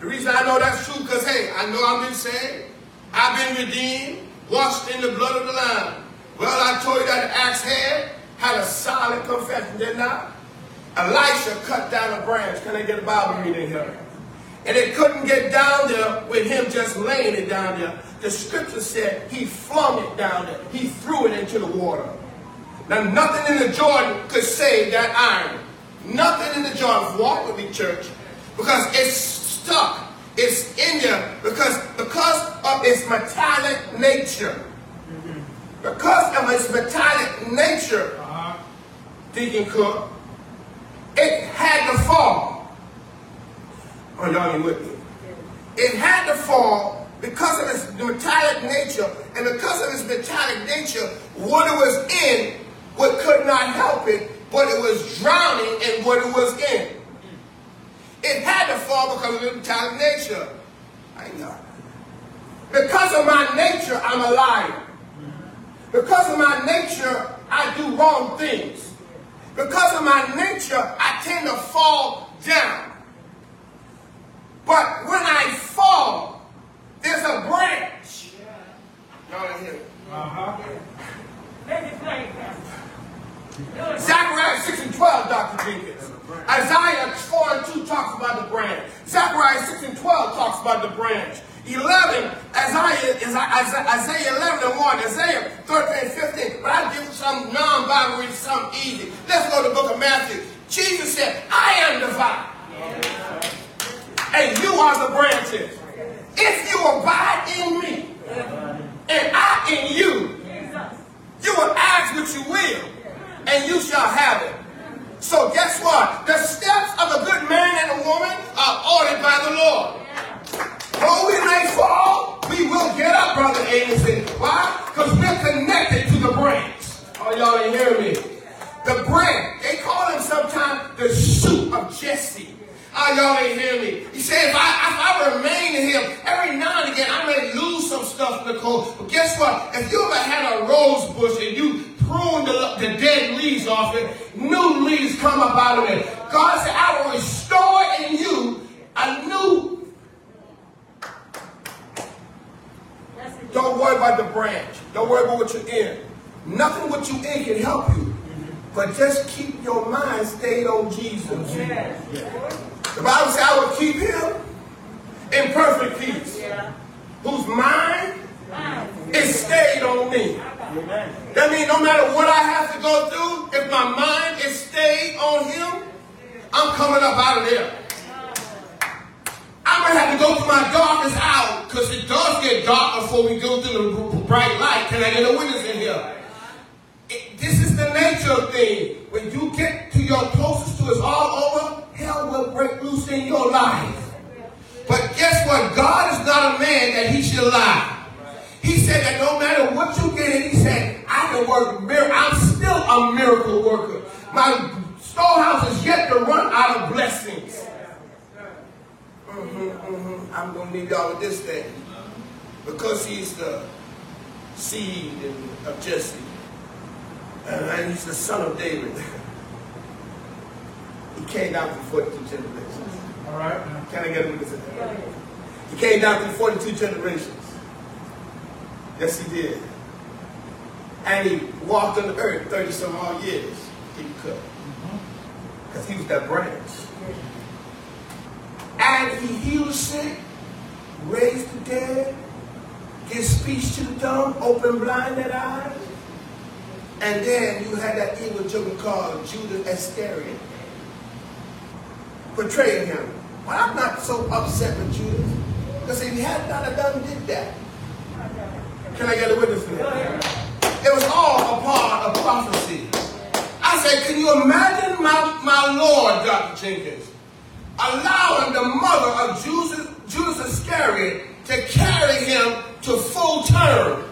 The reason I know that's true, because hey, I know I've been saved. I've been redeemed, washed in the blood of the Lamb. Well, I told you that the axe head had a solid confession, didn't I? Elisha cut down a branch. Can I get a Bible reading here? And it couldn't get down there with him just laying it down there. The scripture said he flung it down there. He threw it into the water. Now, nothing in the Jordan could save that iron. Nothing in the Jordan. Walk with me, church. Because it's stuck. It's in there because, because of its metallic nature. Because of its metallic nature, uh-huh. Deacon Cook, it had Oh, y'all ain't with me. It had to fall because of its metallic nature, and because of its metallic nature, what it was in, what could not help it, but it was drowning in what it was in. It had to fall because of its metallic nature. I know. Because of my nature, I'm a liar. Because of my nature, I do wrong things. Because of my nature, I tend to fall down. But when I fall, there's a branch. Y'all didn't hear me. Zechariah 6 and 12, Dr. Jenkins. Isaiah 4 and 2 talks about the branch. Zechariah 6 and 12 talks about the branch. 11, Isaiah is Isaiah 11 and 1, Isaiah 13 and 15. But I give some non-Bible read some easy. Let's go to the book of Matthew. Jesus said, I am the vine. And you are the branches. If you abide in me, and I in you, you will ask what you will, and you shall have it. So guess what? The steps of a good man and a woman are ordered by the Lord. Though we may fall, we will get up, Brother Anderson. Why? Because we're connected to the branch. Oh, y'all didn't hear me. The branch. They call him sometimes the shoot of Jesse. Oh, y'all ain't hear me. He said, if I, if I remain in him, every now and again, I may lose some stuff, Nicole. But guess what? If you ever had a rose bush and you prune the, the dead leaves off it, new leaves come up out of it. God said, I will restore in you a new Don't worry about the branch. Don't worry about what you're in. Nothing what you in can help you. But just keep your mind stayed on Jesus. The Bible says, I will keep him in perfect peace. Whose mind is stayed on me. That means no matter what I have to go through, if my mind is stayed on him, I'm coming up out of there. I'm going to have to go through my darkest hour because it does get dark before we go through the bright light. Can I get a witness in here? It, this is the nature of things. When you get to your closest to it's all over, break loose in your life. But guess what? God is not a man that he should lie. He said that no matter what you get in, he said, I can work. I'm still a miracle worker. My storehouse is yet to run out of blessings. Mm-hmm, mm-hmm. I'm going to leave y'all with this thing. Because he's the seed of Jesse. And he's the son of David. he came down through 42 generations. All right. Can I get a witness? He came down through 42 generations. Yes, he did. And he walked on the earth 30 some odd years. He could. Mm-hmm. Because he was that branch. And he healed sick, raised the dead, gives speech to the dumb, open blinded eyes. And then you had that evil joker called Judas Iscariot portraying him. Well, I'm not so upset with Judas. Because if he had not done did that. Can I get a witness for that? It was all a part of prophecy. I said, can you imagine my, my Lord, Dr. Jenkins, allowing the mother of Judas, Judas Iscariot to carry him to full term,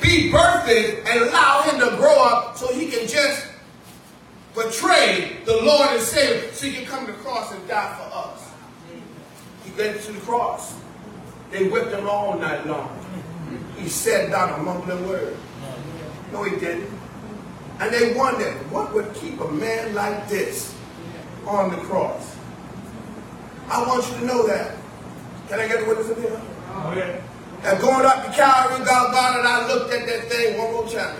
be birthed, and allow him to grow up so he can just betray the Lord and Savior so he can come to the cross and die for us. He went to the cross. They whipped him all night long. He said not a mumbling word. No, he didn't. And they wondered, what would keep a man like this on the cross? I want you to know that. Can I get a witness in here? Oh, okay. And going up to Calvary, God, God, and I looked at that thing one more time.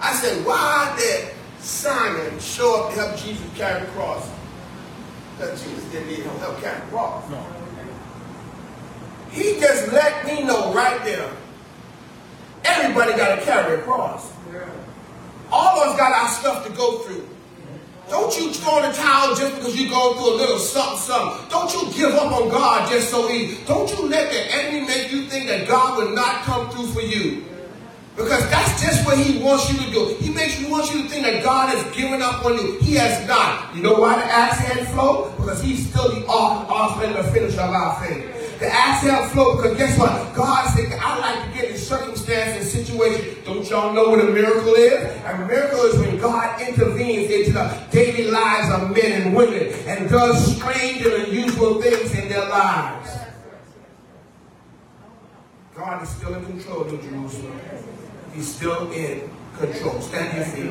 I said, why did Simon show up to help Jesus carry the cross? Because Jesus didn't need no help carrying the cross. No. He just let me know right there. Everybody got to carry a cross. All of us got our stuff to go through. Don't you throw in the towel just because you go through a little something, something. Don't you give up on God just so easy. Don't you let the enemy make you think that God will not come through for you. Because that's just what he wants you to do. He makes you wants you to think that God has given up on you. He has not. You know why the axe had flow? Because he's still the author and the finisher of our faith. The axe had flow because guess what? God said, I like to get in circumstances and situations. Don't y'all know what a miracle is? A miracle is when God intervenes into the daily lives of men and women and does strange and unusual things in their lives. God is still in control of Jerusalem. He's still in control. Stand your feet.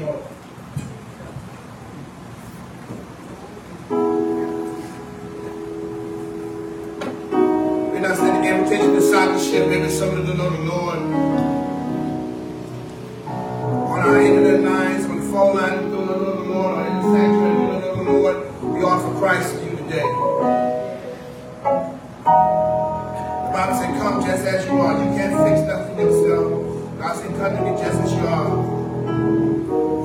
We're not sending the invitation to discipleship. Maybe some of them know the Lord. On our internet lines, on the phone line, don't know the Lord. On the sanctuary, don't know the Lord. We offer Christ to you today. The Bible said, come just as you are. You can't fix nothing yourself. God said, come to me just as you are.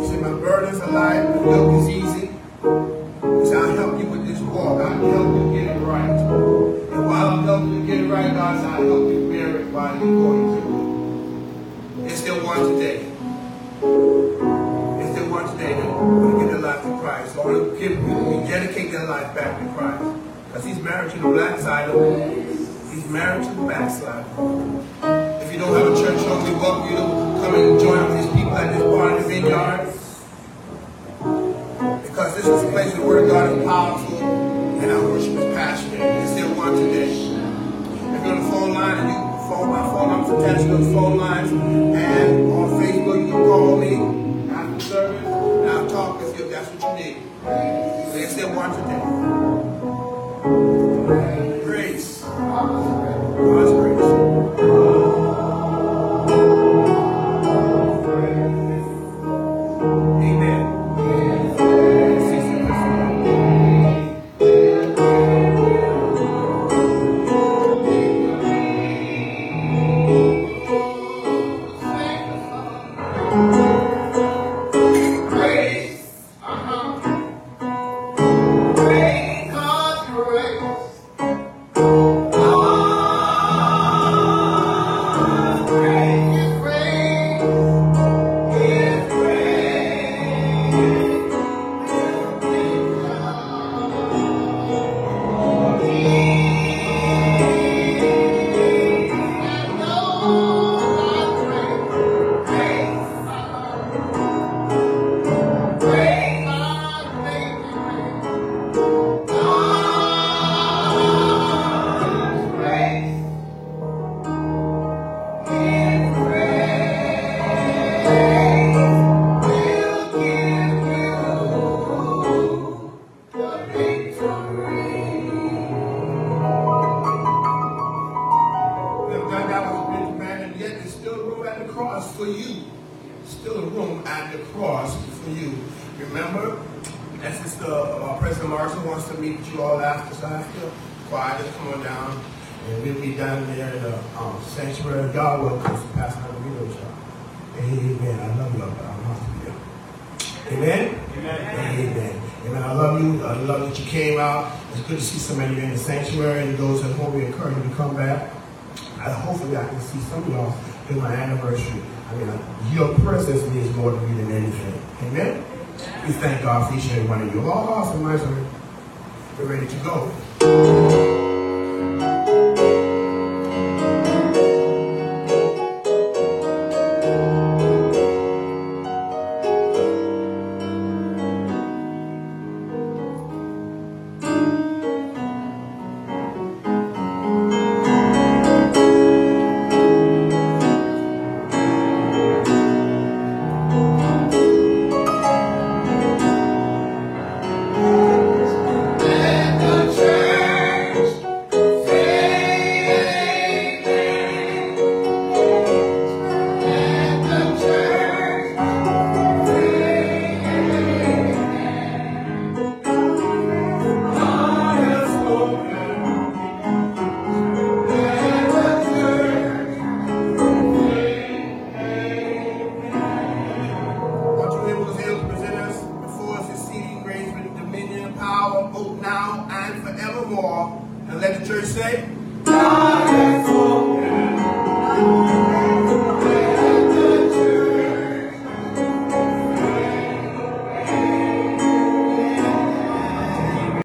He said, my burdens are light, my yoke is easy. He I'll help you with this walk. I'll help you get it right. And while I'm helping you get it right, God said, I'll help you bear it while you're going through it. There's still one today. There's still one today that want to give their life to Christ. Or to give, rededicate their life back to Christ. Because he's married to the black side of it. He's married to the backside. If you don't have a church home, we welcome you to come and join these people at this bar in the vineyard. Because this is a place where the word of God is powerful and our worship is passionate. There's still one today. If you're on the phone line and you phone my phone numbers attached to the phone lines and on Facebook you can call me after service and I'll talk with you if that's what you need. There's still one today. Grace.